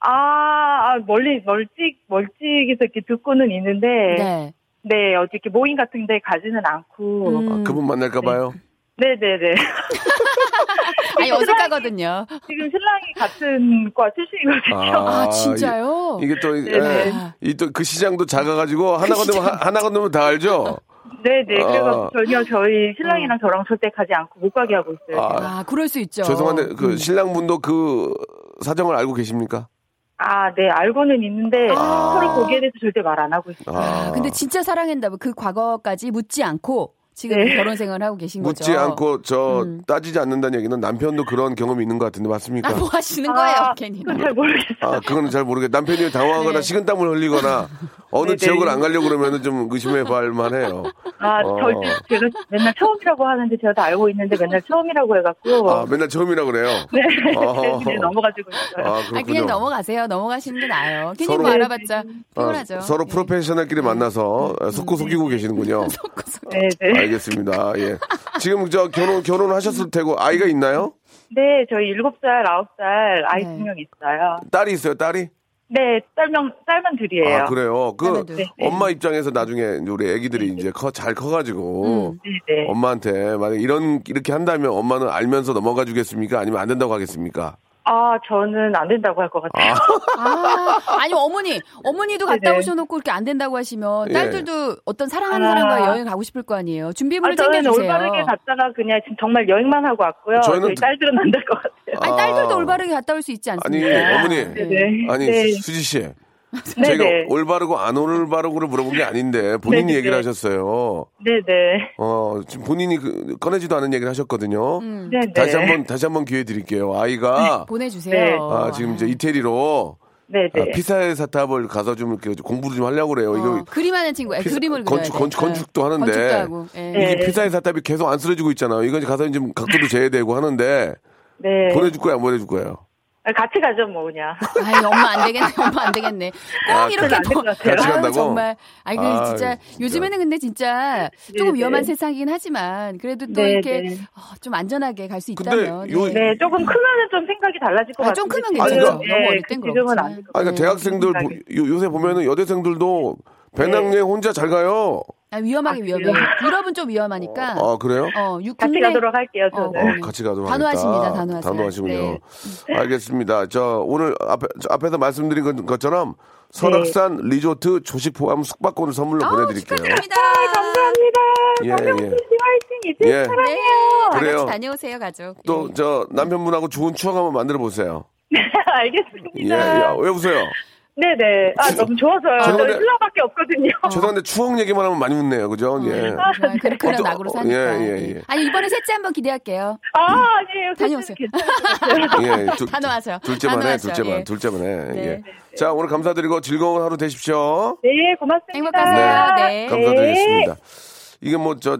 아, 아, 멀리 멀찍 멀찍에서 이렇게 듣고는 있는데 네, 네. 어디 이렇게 모임 같은 데 가지는 않고 음. 아, 그분 만날까 봐요? 네 네네. 아니 어색하거든요. 지금 신랑이 같은 과 출신이거든요. 아, 진짜요? 이- 이게 또, 네네. 이또 그 시장도 작아가지고 하나가 넣으면, 하- 하나가 넣으면 다 알죠? 네네. 그래서 아. 전혀 저희 신랑이랑 저랑 절대 가지 않고 못 가게 하고 있어요. 아, 아, 그럴 수 있죠. 죄송한데, 그 음. 신랑분도 그 사정을 알고 계십니까? 아, 네. 알고는 있는데 아. 서로 거기에 대해서 절대 말 안 하고 있어요. 아, 근데 진짜 사랑했나 봐. 그 과거까지 묻지 않고 지금 네. 결혼 생활을 하고 계신 거죠. 묻지 않고 저 음. 따지지 않는다는 얘기는 남편도 그런 경험이 있는 것 같은데 맞습니까? 아, 뭐 하시는 거예요, 아, 괜히. 그건 잘 모르겠어요. 아, 그거는 잘 모르겠. 남편이 당황하거나 네. 식은땀을 흘리거나 어느 네네. 지역을 안 가려고 그러면은 좀 의심해 볼 만해요. 아, 어. 저, 제가 맨날 처음이라고 하는데 제가 다 알고 있는데 맨날 처음이라고 해갖고. 아, 맨날 처음이라 그래요. 네. 어. 그냥 넘어가지고 있어요. 아, 아, 그렇군요. 그냥 넘어가세요. 넘어가시는 게 나아요. 괜히 서로- 뭐 알아봤자 어, 피곤하죠. 서로 예. 프로페셔널끼리 만나서 속고 속이고 계시는군요. 네, 네. 알겠습니다. 예. 지금 저 결혼 결혼하셨을 테고 아이가 있나요? 네, 저희 7살, 9살 아이 네. 두명 있어요. 딸이 있어요, 딸이? 네, 딸명, 딸만 둘이에요. 아, 그래요. 그. 네. 엄마 입장에서 나중에 우리 애기들이 이제 커, 잘 커가지고 음. 네, 네. 엄마한테 만약 이런 이렇게 한다면 엄마는 알면서 넘어가 주겠습니까? 아니면 안 된다고 하겠습니까? 아, 저는 안 된다고 할 것 같아요. 아, 아 니 어머니, 어머니도 갔다 네네. 오셔놓고 이렇게 안 된다고 하시면 예. 딸들도 어떤 사랑하는 아. 사람과 여행 가고 싶을 거 아니에요. 준비물을 아, 저는 챙겨주세요. 올바르게 갔다가 그냥 지금 정말 여행만 하고 왔고요. 저희는 저희 딸들은 안 될 것 같아요. 아니 아. 딸들도 올바르게 갔다 올 수 있지 아니, 않습니까? 어머니. 네. 네. 아니 네. 수지 씨, 네, 제가 네. 올바르고 안 올바르고를 물어본 게 아닌데 본인이 네, 네, 얘기를 네. 하셨어요. 네, 네. 어 지금 본인이 그, 꺼내지도 않은 얘기를 하셨거든요. 음, 네, 네. 다시 한번 다시 한번 기회 드릴게요. 아이가 보내주세요. 네. 아, 지금 이제 이태리로 네, 아, 네. 피사의 사탑을 가서 좀 이렇게 공부를 좀 하려고 그래요. 어, 이거 그림하는 친구예요. 피사- 그림을 건축-. 건축- 건축도 네. 하는데. 건축도 하고. 예. 네. 이게 피사의 사탑이 계속 안 쓰러지고 있잖아요. 이건 가서 이제 각도도 재야 되고 하는데 네. 보내줄 거야, 안 보내줄 거예요. 아, 같이 가죠, 뭐, 그냥. 아이 엄마 안 되겠네. 엄마 안 되겠네. 꼭 아, 이렇게 같아요. 같이 간다고? 정말. 아이 그 아, 진짜 진짜. 요즘에는 근데 진짜 조금 네, 위험한 네. 세상이긴 하지만 그래도 또 네, 이렇게 네. 어, 좀 안전하게 갈 수 있다면. 요- 네, 조금 크면은 좀 생각이 달라질 것 아, 좀 같은데. 크면 괜찮죠. 지금, 너무 예, 어릴 땐것 아, 그러니까 네. 대학생들 보- 요, 요새 보면은 여대생들도 배낭여행 혼자 잘 가요. 아, 위험하게 아, 위험해. 유럽은 좀 위험하니까. 아 그래요? 어, 육 같이 가도록 할게요, 저는. 어, 어, 같이 가도록 단호하십니다, 하겠다. 단호하세요. 단호하시군요. 네. 알겠습니다. 저 오늘 앞에, 저 앞에서 말씀드린 것- 것처럼 설악산 리조트 조식 포함 숙박권을 선물로 아우, 보내드릴게요. 축하드립니다. 감사합니다. 예, 예. 씨 화이팅! 이제 예. 사랑해요. 네, 다 그래요. 같이 다녀오세요, 가족. 또 예. 저 남편분하고 좋은 추억 한번 만들어 보세요. 알겠습니다. 예, 예. 왜 웃어요? 네네. 아, 너무 좋아서요. 저희 신랑밖에 없거든요. 죄송한데 추억 얘기만 하면 많이 웃네요, 그죠? 예. 좋아요. 그런 그런 어떤- 낙으로 어, 사니까. 예, 예, 예. 아니 이번에 셋째 한번 기대할게요. 아, 아니에요. 다녀오세요. 예, 둘- 단호하죠. 둘째만 해. 둘째만, 예. 둘째만 해. 네. 예. 자, 오늘 감사드리고 즐거운 하루 되십시오. 네, 고맙습니다. 행복하세요. 네. 감사드리겠습니다. 이게 뭐 저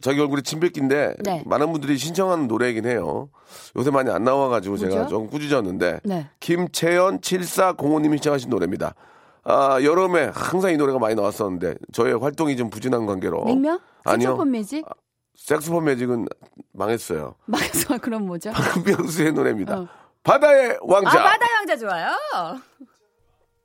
자기 얼굴이 침뱉기인데 네. 많은 분들이 신청하는 노래이긴 해요. 요새 많이 안 나와가지고 제가 뭐죠? 좀 꾸짖었는데 네. 김채연 7405님이 신청하신 노래입니다. 아 여름에 항상 이 노래가 많이 나왔었는데 저의 활동이 좀 부진한 관계로 냉면? 아니요. 색소폰 매직? 색소폰 매직은 망했어요. 막에서 그럼 뭐죠? 박명수의 노래입니다. 어. 바다의 아 왕자. 바다 왕자 좋아요.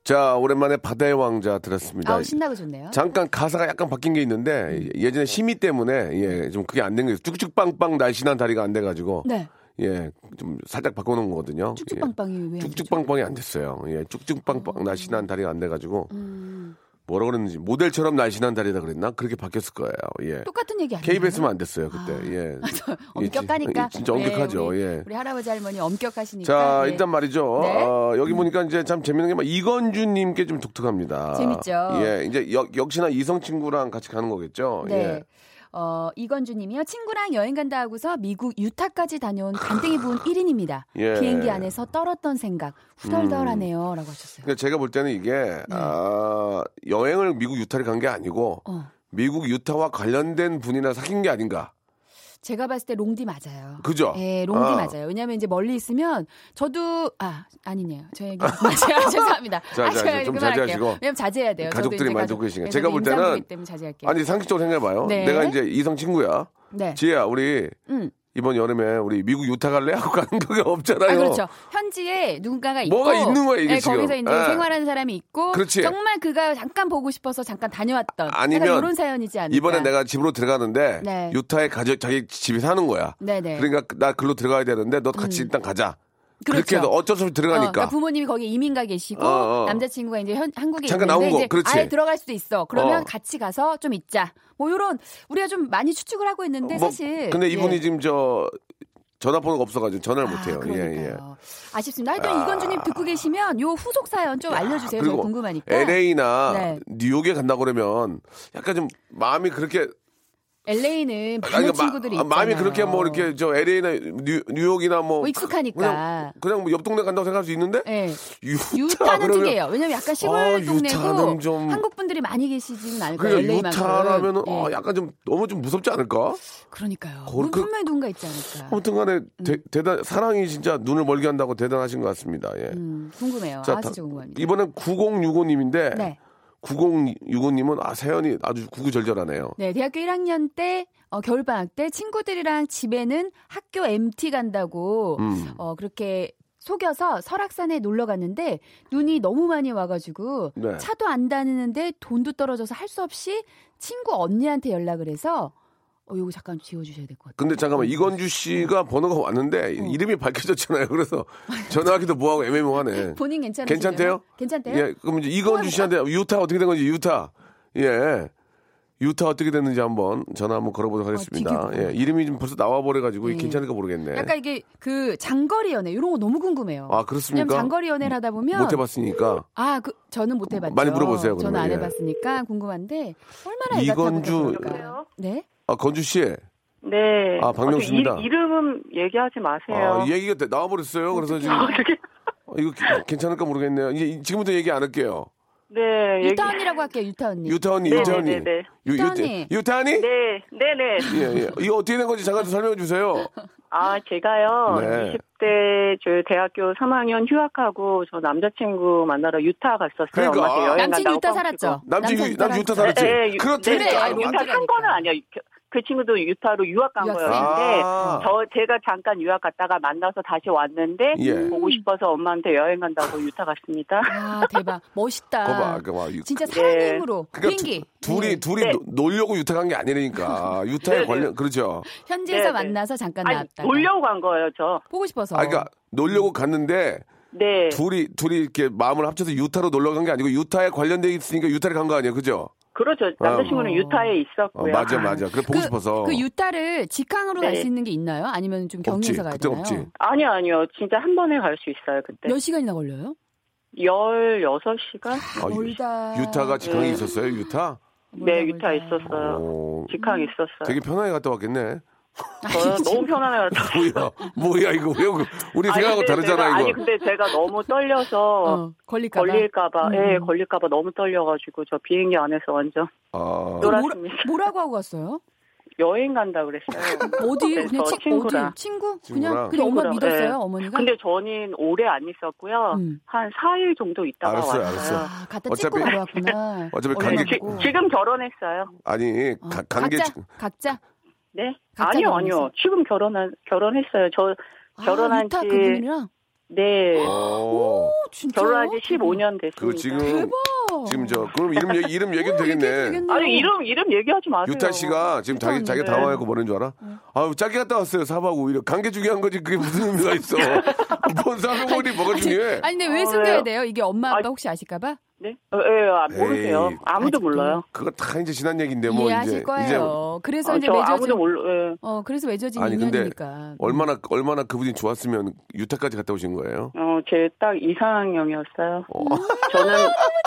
자 오랜만에 바다의 왕자 들었습니다. 아우 신나고 좋네요. 잠깐 가사가 약간 바뀐 게 있는데 예전에 심의 때문에 예, 좀 그게 안 된 거예요. 쭉쭉빵빵 날씬한 다리가 안 돼 가지고 네. 예, 좀 살짝 바꿔놓은 거거든요. 쭉쭉빵빵이 왜? 예. 안 되죠? 쭉쭉빵빵이 안 됐어요. 예, 쭉쭉빵빵 날씬한 다리가 안 돼가지고 음, 뭐라 그랬는지 모델처럼 날씬한 다리다 그랬나 그렇게 바뀌었을 거예요. 예. 똑같은 얘기 아니에요? KBS면 안 됐어요 그때. 아. 예. 엄격하니까. 예, 진짜 엄격하죠. 네, 우리, 예. 우리 할아버지 할머니 엄격하시니까. 자, 예. 일단 말이죠. 네. 어, 여기 보니까 이제 참 재밌는 게 막 이건주님께 좀 독특합니다. 재밌죠. 예, 이제 역, 역시나 이성 친구랑 같이 가는 거겠죠. 네. 예. 어, 이건주 님이요. 친구랑 여행 간다 하고서 미국 유타까지 다녀온 간땡이 부은 1인입니다. 예. 비행기 안에서 떨었던 생각 후덜덜하네요. 라고 하셨어요. 그러니까 제가 볼 때는 이게 네. 아, 여행을 미국 유타를 간 게 아니고 어. 미국 유타와 관련된 분이나 사귄 게 아닌가. 제가 봤을 때 롱디 맞아요. 그죠? 예, 롱디 아. 맞아요. 왜냐하면 이제 멀리 있으면 저도 아 아니네요. 저 얘기 맞아요. 죄송합니다. 자, 아, 자, 제가 좀. 자제하시고. 왜냐면 자제해야 돼요. 가족들이 많이 듣고 계시니까. 네, 제가 볼 때는. 아니 상식적으로 생각해봐요. 네. 내가 이제 이성 친구야. 네. 지혜야, 우리 음. 이번 여름에 우리 미국 유타 갈래? 하고 가는 적이 없잖아요. 아, 그렇죠. 현지에 누군가가 있고 뭐가 있는 거야, 이게 네, 지금. 거기서 이제 예. 생활하는 사람이 있고 그렇지. 정말 그가 잠깐 보고 싶어서 잠깐 다녀왔던 아니면 이런 사연이지 않을까. 이번에 내가 집으로 들어가는데 네. 유타에 가족 자기 집이 사는 거야. 네네. 그러니까 나 글로 들어가야 되는데 너 같이 일단 가자. 그렇게 해서 그렇죠. 어쩔 수 없이 어, 들어가니까. 그러니까 부모님이 거기 이민 가 계시고 어, 어. 남자친구가 이제 현, 한국에 잠깐 있는데 나온 거, 그렇지. 아예 들어갈 수도 있어. 그러면 어. 같이 가서 좀 있자. 뭐 이런 우리가 좀 많이 추측을 하고 있는데 뭐, 사실 근데 이분이 예. 지금 저 전화번호가 없어가지고 전화를 못 해요. 아, 예, 예. 그러니까요. 아쉽습니다. 하여튼 이건주님 듣고 계시면 요 후속 사연 좀 알려주세요. 저 궁금하니까. LA나 네. 뉴욕에 간다 그러면 약간 좀 마음이 그렇게 LA는 아니, 많은 마- 친구들이 아, 있잖아요. 마음이 그렇게 뭐 이렇게 저 LA나 뉴, 뉴욕이나 뭐 뭐 익숙하니까. 그냥 그냥 뭐 옆 동네 간다고 생각할 수 있는데 예. 유타 그러면 특이해요. 왜냐면 약간 시골 아, 동네고 좀- 한국 분들이 많이 계시지는 않을 거예요. 그러니까. 유타라면은 예. 어, 약간 좀 너무 좀 무섭지 않을까? 그러니까요. 그- 분명히 누군가 있지 않을까. 아무튼간에 대, 단 사랑이 진짜 눈을 멀게 한다고 대단하신 것 같습니다. 예. 음, 궁금해요. 자, 아, 다- 진짜 궁금합니다. 이번엔 9065님인데 네. 9065님은 아 사연이 아주 구구절절하네요. 네, 대학교 1학년 때 어, 겨울 방학 때 친구들이랑 집에는 학교 MT 간다고 음. 어, 그렇게 속여서 설악산에 놀러 갔는데 눈이 너무 많이 와가지고 네. 차도 안 다니는데 돈도 떨어져서 할 수 없이 친구 언니한테 연락을 해서 어, 요거 잠깐 지워주셔야 될 것 같아요. 근데 잠깐만 이건주 씨가 번호가 왔는데 이름이 밝혀졌잖아요. 그래서 전화하기도 뭐하고 애매모하네. 본인 괜찮으세요? 괜찮대요? 괜찮대요? 예, 그럼 이제 이건주 씨한테 유타 어떻게 된 건지 유타. 예. 유타 어떻게 됐는지 한번 전화 한번 걸어보도록 하겠습니다. 디귿. 예, 이름이 좀 벌써 나와버려가지고 예. 괜찮을까 모르겠네. 약간 이게 그 장거리 연애 이런 거 너무 궁금해요. 아, 그렇습니까? 왜냐면 장거리 연애를 하다 보면 못 해봤으니까. 아, 그 저는 못 해봤죠. 많이 물어보세요, 저는 그러면. 안 예. 해봤으니까 궁금한데 얼마나 이건주-? 네. 아, 건주 씨. 네. 아, 박명수입니다. 어, 이, 이름은 얘기하지 마세요. 아, 이 얘기가 돼- 나와버렸어요. 그래서 지금 어떻게? 어, 이거 기- 괜찮을까 모르겠네요. 이제 이- 지금부터 얘기 안 할게요. 네. 얘기- 유타 언니라고 할게요. 유타 언니. 유타 언니, 네, 유타 네, 언니. 네, 네. 유- 유타 유타- 언니. 유타 언니? 네, 네, 네. 예, 예. 이거 어떻게 된 건지 잠깐 좀 설명해 주세요. 아, 제가요. 네. 20대 저 대학교 3학년 휴학하고 저 남자친구 만나러 유타 갔었어요. 그러니까. 여행 남친 유타. 살았죠. 남친, 유- 유타 남친 유타 살았죠. 살았지? 네, 유- 그렇다니까. 네, 네. 아이고, 유타 산 거는 아니에요. 그- 그 친구도 유타로 유학 간 유학 거였는데 아. 저 제가 잠깐 유학 갔다가 만나서 다시 왔는데 예. 보고 싶어서 엄마한테 여행 간다고 유타 갔습니다. 아 대박 멋있다. 거봐, 거봐. 유- 진짜 사랑의 네. 힘으로 그러니까 비행기. 두, 둘이 네. 둘이 네. 노- 놀려고 유타 간 게 아니라니까. 유타에 네, 네. 관련 그렇죠. 현지에서 네, 네. 만나서 잠깐 아니, 나왔다. 놀려고 간 거예요, 저. 보고 싶어서. 아, 그러니까 놀려고 갔는데 네. 둘이 둘이 이렇게 마음을 합쳐서 유타로 놀러 간 게 아니고 유타에 관련돼 있으니까 유타를 간 거 아니에요, 그죠? 그렇죠. 남자친구는 어. 유타에 어, 있었고요. 맞아, 맞아. 그래 보고 그, 싶어서. 그 유타를 직항으로 갈 네. 수 있는 게 있나요? 아니면 좀. 경유해서 가야 되나요? 없지. 아니요, 아니요. 진짜 한 번에 갈 수 있어요, 그때. 몇 시간이나 걸려요? 16시간? 아, 유- 멀다. 유타가 직항이 네. 있었어요, 유타? 네, 유타 멀다. 있었어요. 어, 직항 있었어요. 되게 편하게 갔다 왔겠네. 저요? 너무 편안해요. 뭐야, 뭐야 이거 왜 그- 우리 생각하고 다르잖아 제가, 이거. 아니, 근데 제가 너무 떨려서 어, 걸릴까 봐. 걸릴까봐, 음. 예, 걸릴까봐 너무 떨려가지고 저 비행기 안에서 완전 아, 그 뭐라, 놀았습니다. 뭐라 고 하고 갔어요? 여행 간다 그랬어요. 어디? 네, 그냥 저 친, 친구랑. 어디? 친구? 친구랑. 그냥 그냥 엄마 믿었어요, 네. 어머니가? 근데 저는 오래 안 있었고요. 음. 한 4일 정도 있다가 알았어요, 왔어요. 알았어. 아, 갖다 어차피- 찍고 바로 왔구나. 어차피 얼른 관계- 지. 지금 결혼했어요. 아니 어, 가- 관계 각자, 각자. 네? 아니요? 아니요. 지금 결혼한, 결혼했어요. 저, 결혼한 아, 유타 지- 그분이랑? 네. 어, 진짜요? 결혼한 지 15년 됐습니다. 그 지금 대박. 지금 저 그럼 이름 얘기 이름 얘기도 되겠네. 아니, 이름, 이름 얘기하지 마세요. 유타 씨가 지금 자기 자기. 당황하고 뭐라는 줄 알아? 아유 짧게 갔다 왔어요 사박 5일 관계 중요한 거지 그게 무슨 의미가 있어? 뭔 사박 5일이 뭐가 중요해? 아니, 근데 왜 어, 숨겨야? 돼요? 이게 엄마 아빠 아, 혹시 아실까봐? 네? 어, 예, 아, 모르세요. 에이, 아무도 아직도. 몰라요. 그거 다 이제 지난 얘기인데 뭐 이해하실 이제 거예요. 이제 그래서 아, 이제 저 맺어진 아무도 몰라, 예. 어, 그래서 맺어진 아니 근데 인연이니까. 얼마나 얼마나 그분이 좋았으면 유타까지 갔다 오신 거예요? 어, 제딱 이상형이었어요. 저는,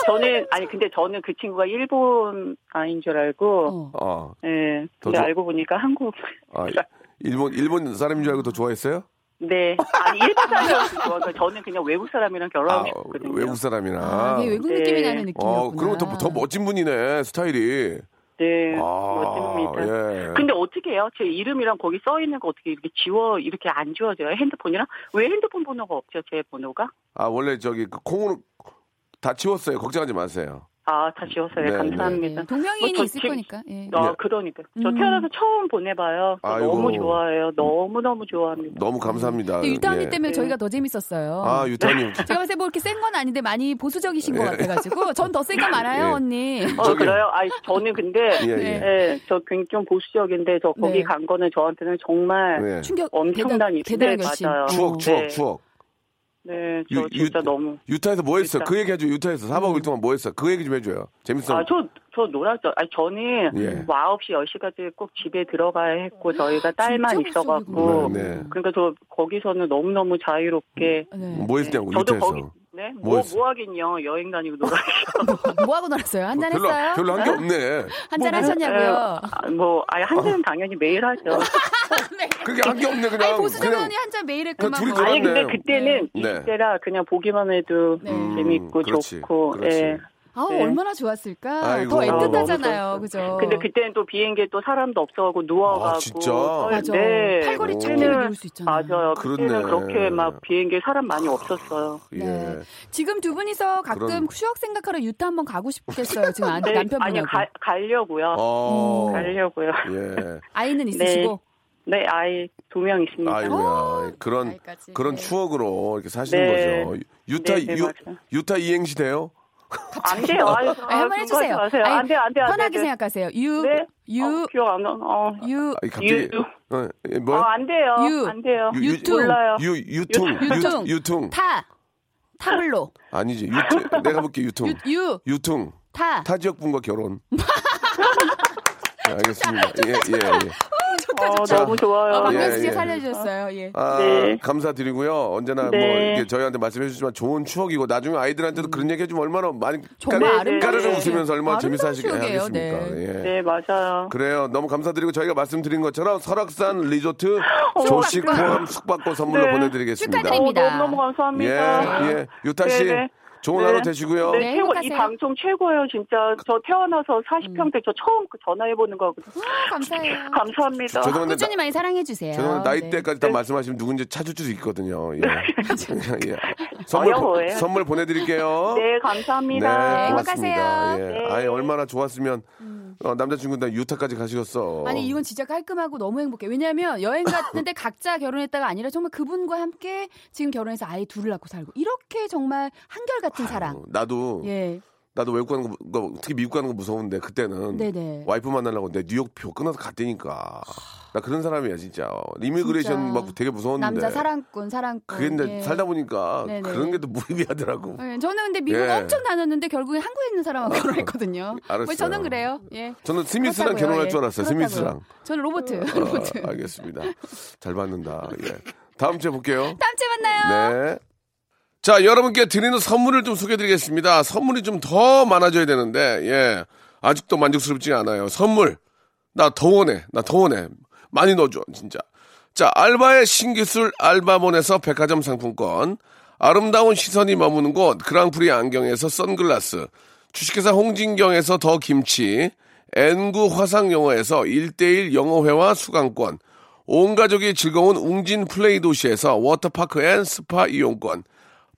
저는, 아니, 근데 저는 그 친구가 일본 아인 줄 알고, 어. 아, 예. 더 근데 좋- 알고 보니까 한국, 아 일본 일본 사람인 줄 알고 더 좋아했어요? 네. 아니, 일본 사람이었을 좋아서 저는 그냥 외국 사람이랑 아, 결혼하고 싶거든요. 외국 사람이나. 아, 되게 외국 네. 느낌이 나는 느낌이었구나. 어, 그러면 더, 더 멋진 분이네, 스타일이. 네. 아, 멋집니다. 예. 근데 어떻게 해요? 제 이름이랑 거기 써 있는 거 어떻게 이렇게 지워, 이렇게 안 지워져요? 핸드폰이랑? 왜 핸드폰 번호가 없죠? 제 번호가? 아, 원래 저기, 그 콩으로 다 지웠어요. 걱정하지 마세요. 아, 다 지웠어요. 네, 감사합니다. 네, 동명이인이 뭐저 있을 지금- 거니까. 예. 아, 그러니까. 저 음. 태어나서 처음 보내봐요. 너무 좋아해요. 너무너무 좋아합니다. 너무 감사합니다. 유타 언니 예. 때문에 네. 저희가 더 재밌었어요. 아, 유타님. 제가 봤을 때 뭐 이렇게 센 건 아닌데 많이 보수적이신 것 예. 같아가지고 전 더 센 거 많아요, 예. 언니. 어, 저기- 그래요? 아 저는 근데, 예, 예. 예, 저 굉장히 좀 보수적인데, 저 거기 네. 간 거는 저한테는 정말 네. 충격 엄청난 네, 결심. 맞아요. 추억, 추억, 네. 추억. 네, 저 유- 진짜 유- 너무. 유타에서 뭐 했어? 유타. 그 얘기 해줘. 유타에서 4박 5일 동안 뭐 했어? 그 얘기 좀 해줘요. 재밌어. 아, 저, 저 놀았죠. 아니, 저는 예. 뭐 9시, 10시까지 꼭 집에 들어가야 했고, 저희가 딸만 있어갖고. 네, 네. 그러니까 저 거기서는 너무너무 자유롭게. 네. 뭐 했냐고, 저도 유타에서. 거기, 네? 뭐, 뭐? 뭐 하긴요. 여행 다니고 놀아요. 뭐 하고 놀았어요? 한잔 별로, 했어요? 별로 한 게 없네. 한잔 하셨냐고요? 아, 뭐, 아니, 한 잔은 당연히 매일 하죠. 그게 한 게 없네, 그냥. 아니 보수 그냥 정원이 한 잔 매일 했구만. 둘이 뭐. 아니, 근데 그때는 네. 20대라 그냥 보기만 해도 네. 재밌고 그렇지, 좋고, 그렇지. 예. 아 네. 얼마나 좋았을까. 아이고. 더 아, 애틋하잖아요, 너무 그죠? 근데 그때는 또 비행기에 또 사람도 없어가고 누워가고. 아, 진짜? 어, 맞아. 네. 팔걸이 오. 찾기를 누울 수 있잖아요. 맞아요. 그때는 그렇게 막 비행기에 사람 많이 없었어요. 예. 네. 지금 두 분이서 가끔 그런- 추억 생각하러 유타 한번 가고 싶겠어요. 지금 안, 네, 아니, 남편분하고. 가, 가려고요. 어. 가려고요. 예. 아이는 있으시고. 네, 아이 두 명 있습니다. 아이고야. 그런, 아이까지. 그런 네. 추억으로 이렇게 사시는 네. 거죠. 유타, 네, 네, 유. 유타 이행시 돼요? 안 돼요. 아니, 한번 해주세요. 마세요. 아니, 안 돼, 안 돼, 안 돼. 편하게. 생각하세요. 유, 네? 유, 어, 기억 안 나. 어. 유, 아니, 갑자기. 유. 어, 예, 어? 안 돼요. 유. 안 돼요. 유- 유- 유퉁. 몰라요. 유, 유통. 유통. 유, 유통. 타, 타블로, 아니지. 유통. 내가 볼게, 유통. 유, 유, 유통. 타. 타 지역분과 결혼. 네, 알겠습니다. 예, 예, 예. 어, 자. 너무 좋아요. 어, 예, 박명수 씨 예. 살려주셨어요. 예. 아, 네. 감사드리고요. 언제나 뭐 네. 이렇게 저희한테 말씀해 주시지만 좋은 추억이고 나중에 아이들한테도 그런 얘기 해주면 얼마나 많이 까르- 까르르. 웃으면서 얼마나 재밌어 하겠습니까. 추억이에요. 예. 네, 맞아요. 그래요. 너무 감사드리고 저희가 말씀드린 것처럼 설악산 리조트 어머, 조식 감사합니다. 포함 숙박권 선물로 네. 보내드리겠습니다. 축하드립니다. 어, 너무, 너무 감사합니다. 예, 예. 유타 씨 네, 네. 좋은 네. 하루 되시고요. 네, 네, 최고, 이. 방송 최고예요, 진짜. 저 태어나서 40평대 저 처음 그 전화해보는 거거든요. 감사해요. 음. 감사합니다. 죄송한데 꾸준히 많이 사랑해주세요. 죄송한데 나이대까지 다 네. 말씀하시면 누군지 찾을 수 있거든요. 예. 예. 선물, 보- 어려워요. 선물 보내드릴게요. 네, 감사합니다. 네, 행복하세요. 고맙습니다. 예. 네. 아예 얼마나 좋았으면 어, 남자친구들 유타까지 가시겠어. 아니 이건 진짜 깔끔하고 너무 행복해. 왜냐하면 여행 갔는데 각자 결혼했다가 아니라 정말 그분과 함께 지금 결혼해서 아이 둘을 낳고 살고 이렇게 정말 한결 같은 사랑. 어, 나도 예, 나도 외국 가는 거, 거, 특히 미국 가는 거 무서운데 그때는 네네. 와이프 만나려고 내 뉴욕표 끊어서 갔다니까. 나 그런 사람이야 진짜. immigration 진짜. 막 되게 무서웠는데. 남자 사랑꾼 사랑꾼. 그게 근데 예. 살다 보니까 네네. 그런 게 또 무의미하더라고. 예, 저는 근데 미국 예. 엄청 다녔는데 결국에 한국에 있는 사람하고 결혼했거든요. 알았어요. 뭐 저는 그래요. 예. 저는 스미스랑 그렇다고요. 결혼할 예. 줄 알았어요. 그렇다고요. 스미스랑. 저는 로버트. 어, 로버트. 알겠습니다. 잘 받는다. 예. 다음 주에 볼게요. 다음 주에 만나요. 네. 자, 여러분께 드리는 선물을 좀 소개해 드리겠습니다. 선물이 좀 더 많아져야 되는데, 예. 아직도 만족스럽지 않아요. 선물. 나 더 원해. 나 더 원해. 많이 넣어줘, 진짜. 자, 알바의 신기술 알바몬에서 백화점 상품권. 아름다운 시선이 머무는 곳 그랑프리 안경에서 선글라스. 주식회사 홍진경에서 더 김치. N구 화상영어에서 1대1 영어회화 수강권. 온 가족이 즐거운 웅진 플레이 도시에서 워터파크 and 스파 이용권.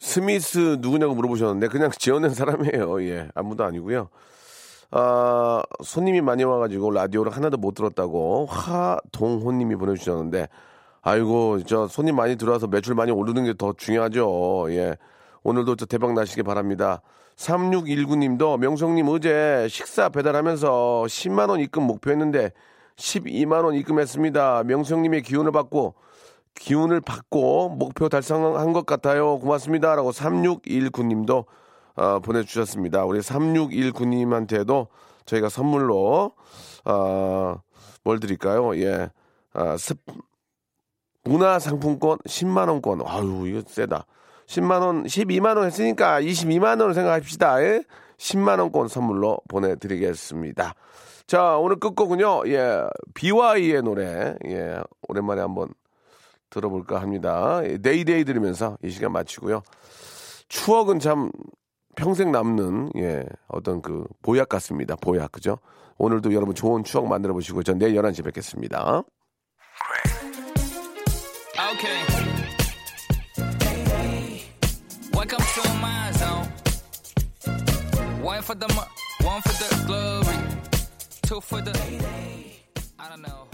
스미스 누구냐고 물어보셨는데 그냥 지어낸 사람이에요. 예, 아무도 아니고요. 아, 손님이 많이 와가지고 라디오를 하나도 못 들었다고 화동호님이 보내주셨는데 아이고 저 손님 많이 들어와서 매출 많이 오르는 게 더 중요하죠. 예, 오늘도 저 대박 나시기 바랍니다. 3619님도 명성님 어제 식사 배달하면서 10만 원 입금 목표했는데 12만 원 입금했습니다. 명성님의 기운을 받고 기운을 받고 목표 달성한 것 같아요. 고맙습니다 라고 3619님도 어, 보내주셨습니다. 우리 3619님한테도 저희가 선물로 어, 뭘 드릴까요? 예, 아, 습, 문화상품권 10만 원권. 아유 이거 세다. 10만 원, 12만 원 했으니까 22만 원을 생각합시다. 예? 10만 원권 선물로 보내드리겠습니다. 자 오늘 끝곡은요. 예, 비와이의 노래 예 오랜만에 한번 들어볼까 합니다. Day Day 들으면서 이 시간 마치고요. 추억은 참 평생 남는 예 어떤 그 보약 같습니다. 보약 그죠? 오늘도 여러분 좋은 추억 만들어 보시고 전 내일 11시에 뵙겠습니다. Okay. Welcome to my zone. One for the one for the glory, two for the I don't know.